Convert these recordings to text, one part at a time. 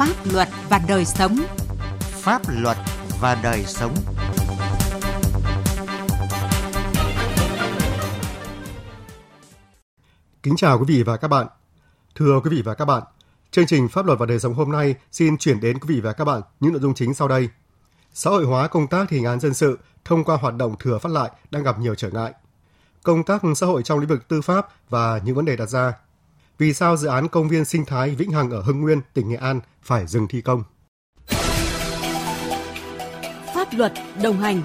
pháp luật và đời sống. Pháp luật và đời sống. Kính chào quý vị và các bạn. Thưa quý vị và các bạn, chương trình Pháp luật và đời sống hôm nay xin chuyển đến quý vị và các bạn những nội dung chính sau đây. Xã hội hóa công tác thi hành án dân sự thông qua hoạt động thừa phát lại đang gặp nhiều trở ngại. Công tác xã hội trong lĩnh vực tư pháp và những vấn đề đặt ra. Vì sao dự án công viên sinh thái Vĩnh Hằng ở Hưng Nguyên, tỉnh Nghệ An phải dừng thi công? Pháp luật đồng hành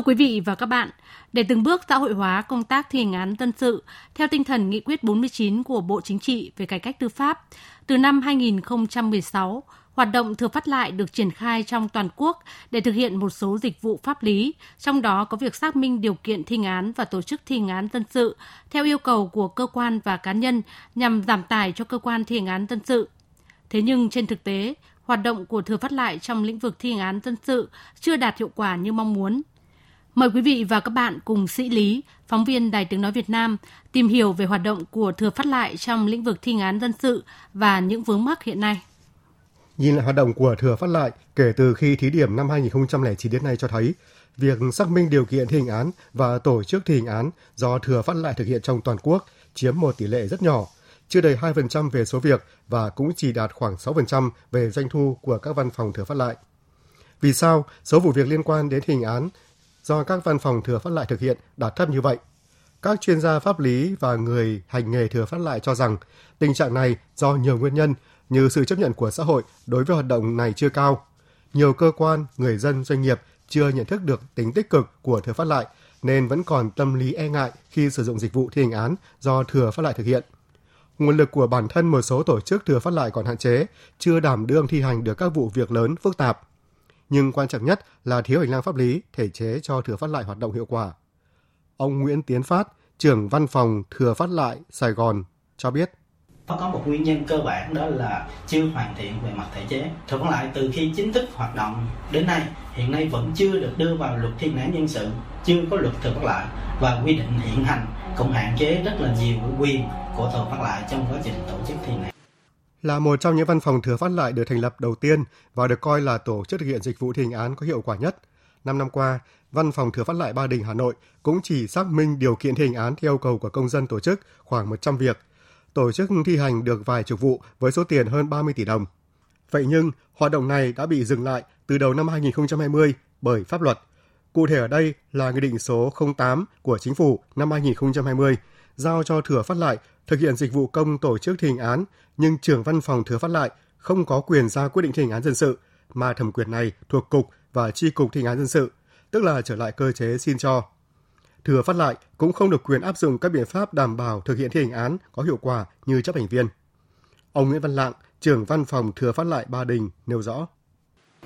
Thưa quý vị và các bạn, để từng bước xã hội hóa công tác thi hành án dân sự theo tinh thần nghị quyết 49 của Bộ Chính trị về cải cách tư pháp, từ năm 2016, hoạt động thừa phát lại được triển khai trong toàn quốc để thực hiện một số dịch vụ pháp lý, trong đó có việc xác minh điều kiện thi hành án và tổ chức thi hành án dân sự theo yêu cầu của cơ quan và cá nhân nhằm giảm tải cho cơ quan thi hành án dân sự. Thế nhưng trên thực tế, hoạt động của thừa phát lại trong lĩnh vực thi hành án dân sự chưa đạt hiệu quả như mong muốn. Mời quý vị và các bạn cùng Sĩ Lý, phóng viên Đài Tiếng Nói Việt Nam, tìm hiểu về hoạt động của thừa phát lại trong lĩnh vực thi hành án dân sự và những vướng mắc hiện nay. Nhìn lại hoạt động của thừa phát lại kể từ khi thí điểm năm 2009 đến nay cho thấy, việc xác minh điều kiện thi hành án và tổ chức thi hành án do thừa phát lại thực hiện trong toàn quốc chiếm một tỷ lệ rất nhỏ, chưa đầy 2% về số việc và cũng chỉ đạt khoảng 6% về doanh thu của các văn phòng thừa phát lại. Vì sao số vụ việc liên quan đến thi hành án do các văn phòng thừa phát lại thực hiện đạt thấp như vậy? Các chuyên gia pháp lý và người hành nghề thừa phát lại cho rằng tình trạng này do nhiều nguyên nhân như sự chấp nhận của xã hội đối với hoạt động này chưa cao. Nhiều cơ quan, người dân, doanh nghiệp chưa nhận thức được tính tích cực của thừa phát lại nên vẫn còn tâm lý e ngại khi sử dụng dịch vụ thi hành án do thừa phát lại thực hiện. Nguồn lực của bản thân một số tổ chức thừa phát lại còn hạn chế, chưa đảm đương thi hành được các vụ việc lớn phức tạp. Nhưng quan trọng nhất là thiếu hành lang pháp lý thể chế cho thừa phát lại hoạt động hiệu quả. Ông Nguyễn Tiến Phát, trưởng văn phòng thừa phát lại Sài Gòn cho biết. Nó có một nguyên nhân cơ bản đó là chưa hoàn thiện về mặt thể chế. Thuật lại từ khi chính thức hoạt động đến nay hiện nay vẫn chưa được đưa vào luật thi án nhân sự chưa có luật thừa phát lại và quy định hiện hành cũng hạn chế rất là nhiều quyền của thừa phát lại trong quá trình tổ chức thi án là một trong những văn phòng thừa phát lại được thành lập đầu tiên và được coi là tổ chức thực hiện dịch vụ thi hành án có hiệu quả nhất. Năm năm qua, Văn phòng Thừa phát lại Ba Đình Hà Nội cũng chỉ xác minh điều kiện thi hành án theo yêu cầu của công dân tổ chức khoảng 100 việc tổ chức thi hành được vài chục vụ với số tiền hơn 30 tỷ đồng. Vậy nhưng, hoạt động này đã bị dừng lại từ đầu năm 2020 bởi pháp luật. Cụ thể ở đây là Nghị định số 08 của Chính phủ năm 2020 giao cho Thừa Phát Lại thực hiện dịch vụ công tổ chức thi hành án, nhưng trưởng văn phòng Thừa Phát Lại không có quyền ra quyết định thi hành án dân sự, mà thẩm quyền này thuộc Cục và Chi cục thi hành án dân sự, tức là trở lại cơ chế xin cho thừa phát lại cũng không được quyền áp dụng các biện pháp đảm bảo thực hiện thi hành án có hiệu quả như chấp hành viên. Ông Nguyễn Văn Lạng, trưởng văn phòng thừa phát lại Ba Đình nêu rõ.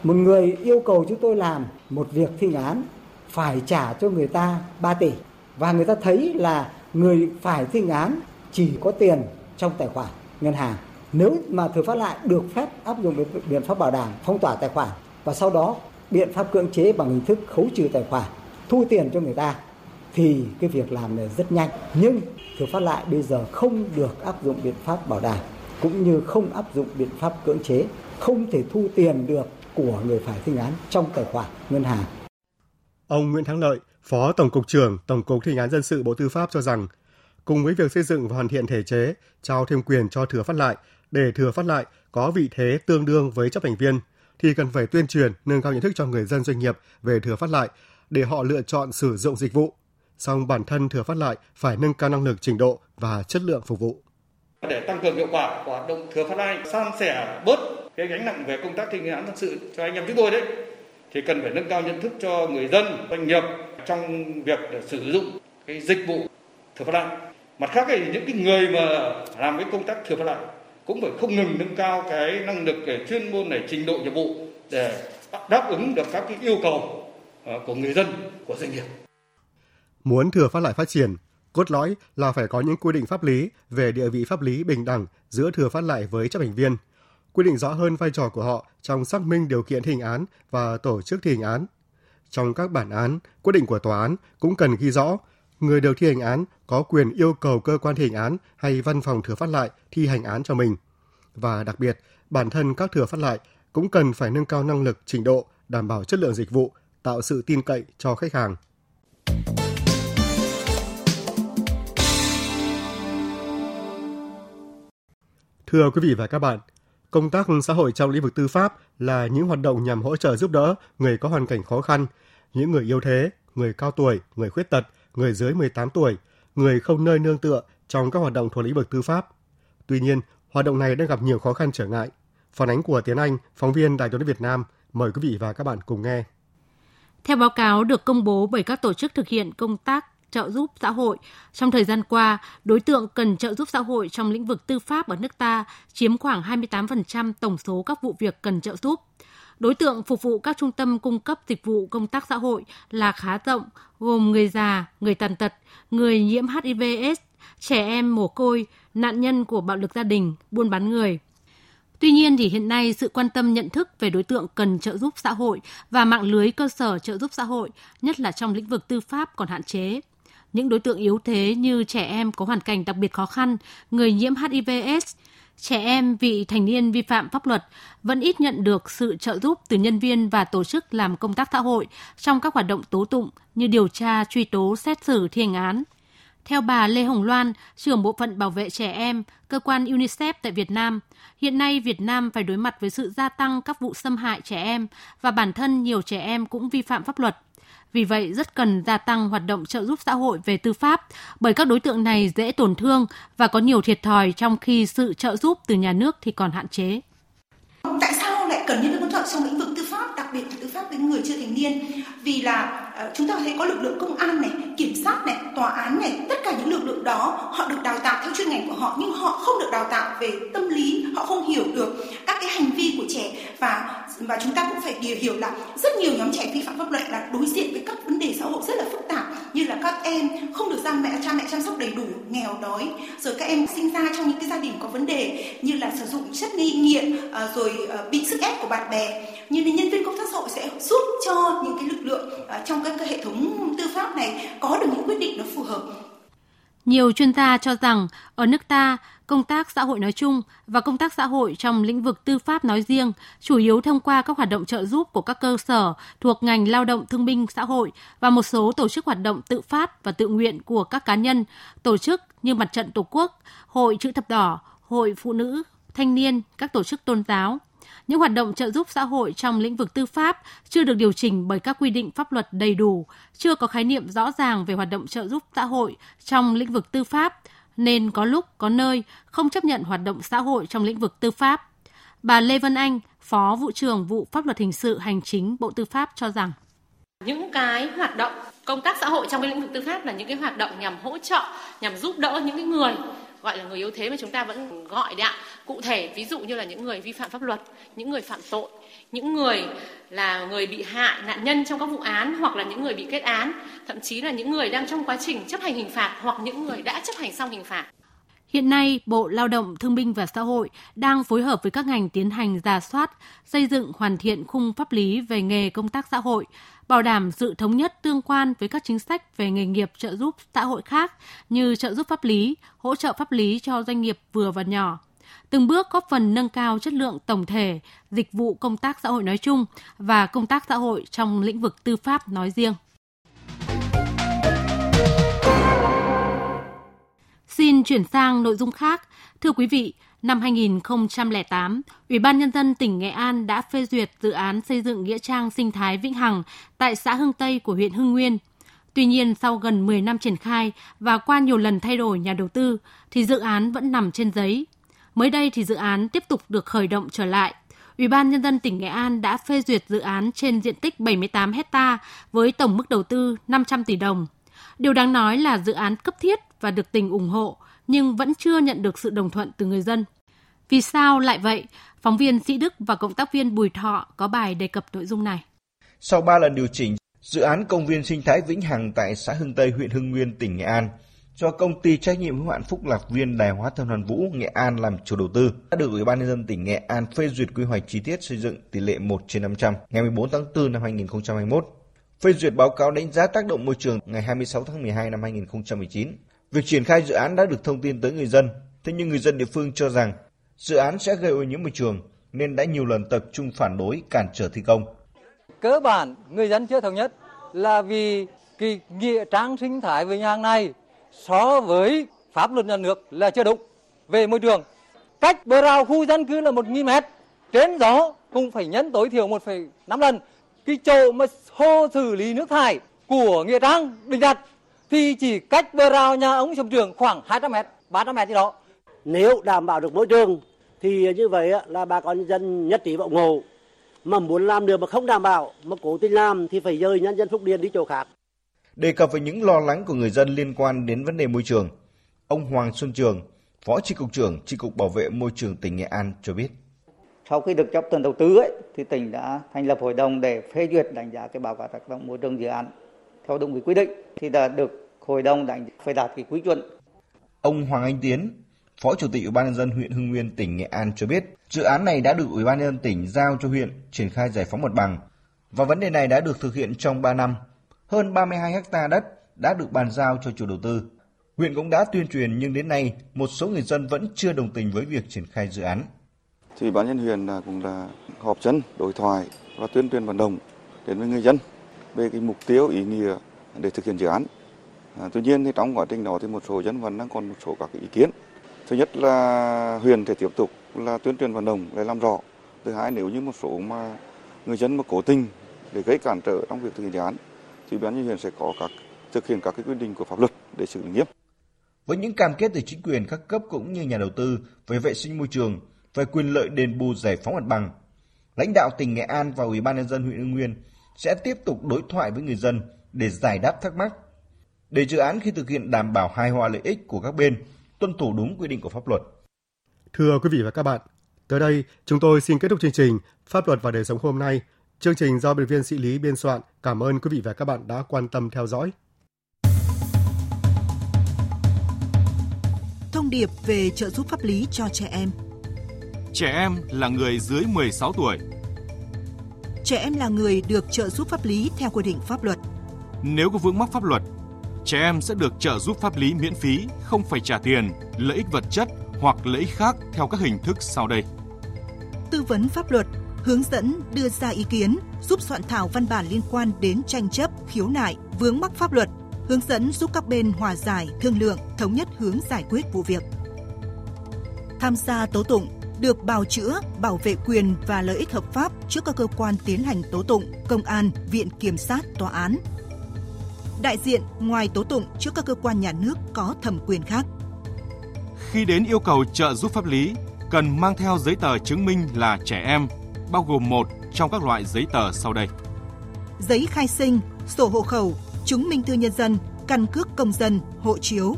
Một người yêu cầu chúng tôi làm một việc thi hành án phải trả cho người ta 3 tỷ và người ta thấy là người phải thi hành án chỉ có tiền trong tài khoản ngân hàng. Nếu mà thừa phát lại được phép áp dụng biện pháp bảo đảm phong tỏa tài khoản và sau đó biện pháp cưỡng chế bằng hình thức khấu trừ tài khoản, thu tiền cho người ta thì cái việc làm này rất nhanh nhưng thừa phát lại bây giờ không được áp dụng biện pháp bảo đảm cũng như không áp dụng biện pháp cưỡng chế không thể thu tiền được của người phải thi án trong tài khoản ngân hàng. Ông Nguyễn Thắng Lợi, Phó Tổng cục trưởng Tổng cục Thi hành án dân sự Bộ Tư pháp cho rằng, cùng với việc xây dựng và hoàn thiện thể chế, trao thêm quyền cho thừa phát lại để thừa phát lại có vị thế tương đương với chấp hành viên, thì cần phải tuyên truyền nâng cao nhận thức cho người dân doanh nghiệp về thừa phát lại để họ lựa chọn sử dụng dịch vụ song bản thân thừa phát lại phải nâng cao năng lực trình độ và chất lượng phục vụ. Để tăng cường hiệu quả của hoạt động thừa phát lại, san sẻ bớt cái gánh nặng về công tác thi hành án dân sự cho anh em chúng tôi đấy, thì cần phải nâng cao nhận thức cho người dân, doanh nghiệp trong việc để sử dụng cái dịch vụ thừa phát lại. Mặt khác thì những cái người mà làm cái công tác thừa phát lại cũng phải không ngừng nâng cao cái năng lực để chuyên môn này, trình độ nghiệp vụ để đáp ứng được các cái yêu cầu ờ, của người dân, của doanh nghiệp. Muốn thừa phát lại phát triển, cốt lõi là phải có những quy định pháp lý về địa vị pháp lý bình đẳng giữa thừa phát lại với chấp hành viên, quy định rõ hơn vai trò của họ trong xác minh điều kiện thi hành án và tổ chức thi hành án. Trong các bản án, quyết định của tòa án cũng cần ghi rõ người được thi hành án có quyền yêu cầu cơ quan thi hành án hay văn phòng thừa phát lại thi hành án cho mình. Và đặc biệt, bản thân các thừa phát lại cũng cần phải nâng cao năng lực, trình độ, đảm bảo chất lượng dịch vụ, tạo sự tin cậy cho khách hàng. Thưa quý vị và các bạn, công tác xã hội trong lĩnh vực tư pháp là những hoạt động nhằm hỗ trợ giúp đỡ người có hoàn cảnh khó khăn, những người yếu thế, người cao tuổi, người khuyết tật, người dưới 18 tuổi, người không nơi nương tựa trong các hoạt động thuộc lĩnh vực tư pháp. Tuy nhiên, hoạt động này đang gặp nhiều khó khăn trở ngại. Phản ánh của Tiến Anh, phóng viên Đài tiếng Việt Nam, mời quý vị và các bạn cùng nghe. Theo báo cáo được công bố bởi các tổ chức thực hiện công tác trợ giúp xã hội. Trong thời gian qua, đối tượng cần trợ giúp xã hội trong lĩnh vực tư pháp ở nước ta chiếm khoảng 28% tổng số các vụ việc cần trợ giúp. Đối tượng phục vụ các trung tâm cung cấp dịch vụ công tác xã hội là khá rộng, gồm người già, người tàn tật, người nhiễm hivs trẻ em mồ côi, nạn nhân của bạo lực gia đình, buôn bán người. Tuy nhiên thì hiện nay sự quan tâm nhận thức về đối tượng cần trợ giúp xã hội và mạng lưới cơ sở trợ giúp xã hội, nhất là trong lĩnh vực tư pháp còn hạn chế. Những đối tượng yếu thế như trẻ em có hoàn cảnh đặc biệt khó khăn, người nhiễm HIVS, trẻ em vị thành niên vi phạm pháp luật vẫn ít nhận được sự trợ giúp từ nhân viên và tổ chức làm công tác xã hội trong các hoạt động tố tụng như điều tra, truy tố, xét xử, thi hành án. Theo bà Lê Hồng Loan, trưởng bộ phận bảo vệ trẻ em, cơ quan UNICEF tại Việt Nam, hiện nay Việt Nam phải đối mặt với sự gia tăng các vụ xâm hại trẻ em và bản thân nhiều trẻ em cũng vi phạm pháp luật. Vì vậy, rất cần gia tăng hoạt động trợ giúp xã hội về tư pháp, bởi các đối tượng này dễ tổn thương và có nhiều thiệt thòi trong khi sự trợ giúp từ nhà nước thì còn hạn chế. Tại sao lại cần những hỗ trợ trong lĩnh vực tư pháp, đặc biệt là tư pháp với người chưa thành niên? Vì là ờ, chúng ta thấy có lực lượng công an này, kiểm sát này, tòa án này, tất cả những lực lượng đó họ được đào tạo theo chuyên ngành của họ nhưng họ không được đào tạo về tâm lý, họ không hiểu được các cái hành vi của trẻ và và chúng ta cũng phải điều hiểu là rất nhiều nhóm trẻ vi phạm pháp luật là đối diện với các vấn đề xã hội rất là phức tạp, như là các em không được ra mẹ, cha mẹ chăm sóc đầy đủ, nghèo đói, rồi các em sinh ra trong những cái gia đình có vấn đề như là sử dụng chất nghi nghiện ờ, rồi ờ, bị sức ép của bạn bè. Như nên nhân viên công tác xã hội sẽ giúp cho những cái lực lượng ờ, trong các cái hệ thống tư pháp này có được những quyết định nó phù hợp. Nhiều chuyên gia cho rằng ở nước ta công tác xã hội nói chung và công tác xã hội trong lĩnh vực tư pháp nói riêng chủ yếu thông qua các hoạt động trợ giúp của các cơ sở thuộc ngành lao động thương binh xã hội và một số tổ chức hoạt động tự phát và tự nguyện của các cá nhân, tổ chức như Mặt trận Tổ quốc, Hội Chữ thập đỏ, Hội Phụ nữ, Thanh niên, các tổ chức tôn giáo. Những hoạt động trợ giúp xã hội trong lĩnh vực tư pháp chưa được điều chỉnh bởi các quy định pháp luật đầy đủ, chưa có khái niệm rõ ràng về hoạt động trợ giúp xã hội trong lĩnh vực tư pháp, nên có lúc, có nơi không chấp nhận hoạt động xã hội trong lĩnh vực tư pháp. Bà Lê Vân Anh, Phó vụ trưởng vụ pháp luật hình sự hành chính Bộ Tư pháp cho rằng những cái hoạt động công tác xã hội trong cái lĩnh vực tư pháp là những cái hoạt động nhằm hỗ trợ, nhằm giúp đỡ những cái người gọi là người yếu thế mà chúng ta vẫn gọi đấy ạ. Cụ thể ví dụ như là những người vi phạm pháp luật, những người phạm tội, những người là người bị hại, nạn nhân trong các vụ án hoặc là những người bị kết án, thậm chí là những người đang trong quá trình chấp hành hình phạt hoặc những người đã chấp hành xong hình phạt. Hiện nay, Bộ Lao động Thương binh và Xã hội đang phối hợp với các ngành tiến hành giả soát, xây dựng hoàn thiện khung pháp lý về nghề công tác xã hội, bảo đảm sự thống nhất tương quan với các chính sách về nghề nghiệp trợ giúp xã hội khác như trợ giúp pháp lý, hỗ trợ pháp lý cho doanh nghiệp vừa và nhỏ, từng bước góp phần nâng cao chất lượng tổng thể dịch vụ công tác xã hội nói chung và công tác xã hội trong lĩnh vực tư pháp nói riêng. Xin chuyển sang nội dung khác. Thưa quý vị, năm 2008, Ủy ban Nhân dân tỉnh Nghệ An đã phê duyệt dự án xây dựng Nghĩa trang sinh thái Vĩnh Hằng tại xã Hưng Tây của huyện Hưng Nguyên. Tuy nhiên, sau gần 10 năm triển khai và qua nhiều lần thay đổi nhà đầu tư, thì dự án vẫn nằm trên giấy. Mới đây thì dự án tiếp tục được khởi động trở lại. Ủy ban Nhân dân tỉnh Nghệ An đã phê duyệt dự án trên diện tích 78 hecta với tổng mức đầu tư 500 tỷ đồng. Điều đáng nói là dự án cấp thiết và được tỉnh ủng hộ, nhưng vẫn chưa nhận được sự đồng thuận từ người dân. Vì sao lại vậy? Phóng viên Sĩ Đức và cộng tác viên Bùi Thọ có bài đề cập nội dung này. Sau 3 lần điều chỉnh, dự án công viên sinh thái Vĩnh Hằng tại xã Hưng Tây, huyện Hưng Nguyên, tỉnh Nghệ An do công ty trách nhiệm hữu hạn Phúc Lạc Viên Đài Hóa Thân Hoàn Vũ Nghệ An làm chủ đầu tư đã được Ủy ban nhân dân tỉnh Nghệ An phê duyệt quy hoạch chi tiết xây dựng tỷ lệ 1 trên 500 ngày 14 tháng 4 năm 2021 phê duyệt báo cáo đánh giá tác động môi trường ngày 26 tháng 12 năm 2019. Việc triển khai dự án đã được thông tin tới người dân, thế nhưng người dân địa phương cho rằng dự án sẽ gây ô nhiễm môi trường nên đã nhiều lần tập trung phản đối cản trở thi công. Cơ bản người dân chưa thống nhất là vì cái nghĩa trang sinh thái vịnh hàng này so với pháp luật nhà nước là chưa đúng về môi trường. Cách bờ rào khu dân cư là 1.000 mét, trên gió cũng phải nhấn tối thiểu 1,5 lần. Cái chỗ mà hồ xử lý nước thải của Nghĩa Trang Đình Đạt thì chỉ cách bờ rào nhà ông sầm trường khoảng 200 mét, 300 mét gì đó. Nếu đảm bảo được môi trường thì như vậy là bà con nhân dân nhất trí ủng hộ. Mà muốn làm được mà không đảm bảo mà cố tình làm thì phải dời nhân dân Phúc Điền đi chỗ khác. Đề cập về những lo lắng của người dân liên quan đến vấn đề môi trường, ông Hoàng Xuân Trường, Phó Chi cục trưởng Chi cục Bảo vệ môi trường tỉnh Nghệ An cho biết. Sau khi được chấp thuận đầu tư ấy, thì tỉnh đã thành lập hội đồng để phê duyệt đánh giá cái báo cáo tác động môi trường dự án theo đúng quy định thì đã được hội đồng đánh phải đạt cái quy chuẩn. Ông Hoàng Anh Tiến, Phó Chủ tịch Ủy ban nhân dân huyện Hưng Nguyên, tỉnh Nghệ An cho biết, dự án này đã được Ủy ban nhân dân tỉnh giao cho huyện triển khai giải phóng mặt bằng và vấn đề này đã được thực hiện trong 3 năm. Hơn 32 ha đất đã được bàn giao cho chủ đầu tư. Huyện cũng đã tuyên truyền nhưng đến nay một số người dân vẫn chưa đồng tình với việc triển khai dự án. Thì ban nhân huyện cũng là họp dân, đối thoại và tuyên truyền vận động đến với người dân về cái mục tiêu ý nghĩa để thực hiện dự án. À, tuy nhiên thì trong quá trình đó thì một số dân vẫn đang còn một số các ý kiến. Thứ nhất là huyện sẽ tiếp tục là tuyên truyền vận động để làm rõ. Thứ hai nếu như một số mà người dân mà cố tình để gây cản trở trong việc thực hiện dự án thì ban nhân huyện sẽ có các thực hiện các cái quy định của pháp luật để xử lý nghiêm. Với những cam kết từ chính quyền các cấp cũng như nhà đầu tư về vệ sinh môi trường, về quyền lợi đền bù giải phóng mặt bằng, lãnh đạo tỉnh Nghệ An và Ủy ban nhân dân huyện Hưng Nguyên sẽ tiếp tục đối thoại với người dân để giải đáp thắc mắc. Để dự án khi thực hiện đảm bảo hài hòa lợi ích của các bên, tuân thủ đúng quy định của pháp luật. Thưa quý vị và các bạn, tới đây chúng tôi xin kết thúc chương trình Pháp luật và đời sống hôm nay. Chương trình do biên viên sĩ Lý biên soạn. Cảm ơn quý vị và các bạn đã quan tâm theo dõi. Thông điệp về trợ giúp pháp lý cho trẻ em. Trẻ em là người dưới 16 tuổi. Trẻ em là người được trợ giúp pháp lý theo quy định pháp luật. Nếu có vướng mắc pháp luật, trẻ em sẽ được trợ giúp pháp lý miễn phí, không phải trả tiền, lợi ích vật chất hoặc lợi ích khác theo các hình thức sau đây. Tư vấn pháp luật, hướng dẫn đưa ra ý kiến, giúp soạn thảo văn bản liên quan đến tranh chấp, khiếu nại, vướng mắc pháp luật, hướng dẫn giúp các bên hòa giải, thương lượng, thống nhất hướng giải quyết vụ việc. Tham gia tố tụng được bào chữa, bảo vệ quyền và lợi ích hợp pháp trước các cơ quan tiến hành tố tụng, công an, viện kiểm sát, tòa án. Đại diện ngoài tố tụng trước các cơ quan nhà nước có thẩm quyền khác. Khi đến yêu cầu trợ giúp pháp lý, cần mang theo giấy tờ chứng minh là trẻ em, bao gồm một trong các loại giấy tờ sau đây. Giấy khai sinh, sổ hộ khẩu, chứng minh thư nhân dân, căn cước công dân, hộ chiếu.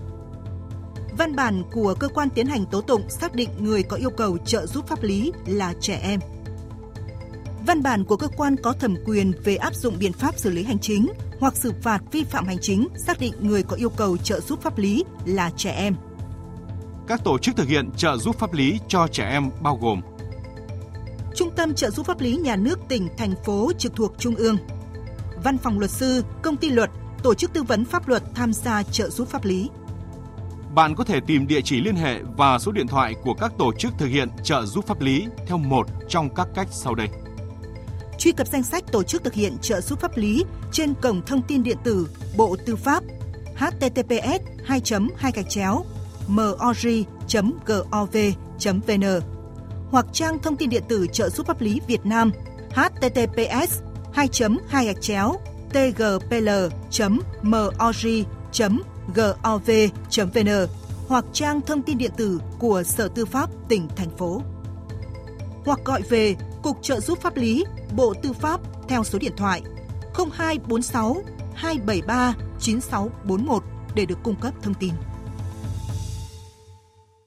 Văn bản của cơ quan tiến hành tố tụng xác định người có yêu cầu trợ giúp pháp lý là trẻ em. Văn bản của cơ quan có thẩm quyền về áp dụng biện pháp xử lý hành chính hoặc xử phạt vi phạm hành chính xác định người có yêu cầu trợ giúp pháp lý là trẻ em. Các tổ chức thực hiện trợ giúp pháp lý cho trẻ em bao gồm Trung tâm trợ giúp pháp lý nhà nước tỉnh, thành phố trực thuộc Trung ương, Văn phòng luật sư, công ty luật, tổ chức tư vấn pháp luật tham gia trợ giúp pháp lý. Bạn có thể tìm địa chỉ liên hệ và số điện thoại của các tổ chức thực hiện trợ giúp pháp lý theo một trong các cách sau đây. Truy cập danh sách tổ chức thực hiện trợ giúp pháp lý trên cổng thông tin điện tử Bộ Tư pháp https 2 2 gạch chéo mori.gov.vn hoặc trang thông tin điện tử trợ giúp pháp lý Việt Nam https 2 2 gạch chéo gov.vn hoặc trang thông tin điện tử của Sở Tư pháp tỉnh, thành phố. Hoặc gọi về Cục Trợ giúp pháp lý, Bộ Tư pháp theo số điện thoại 0246 273 9641 để được cung cấp thông tin.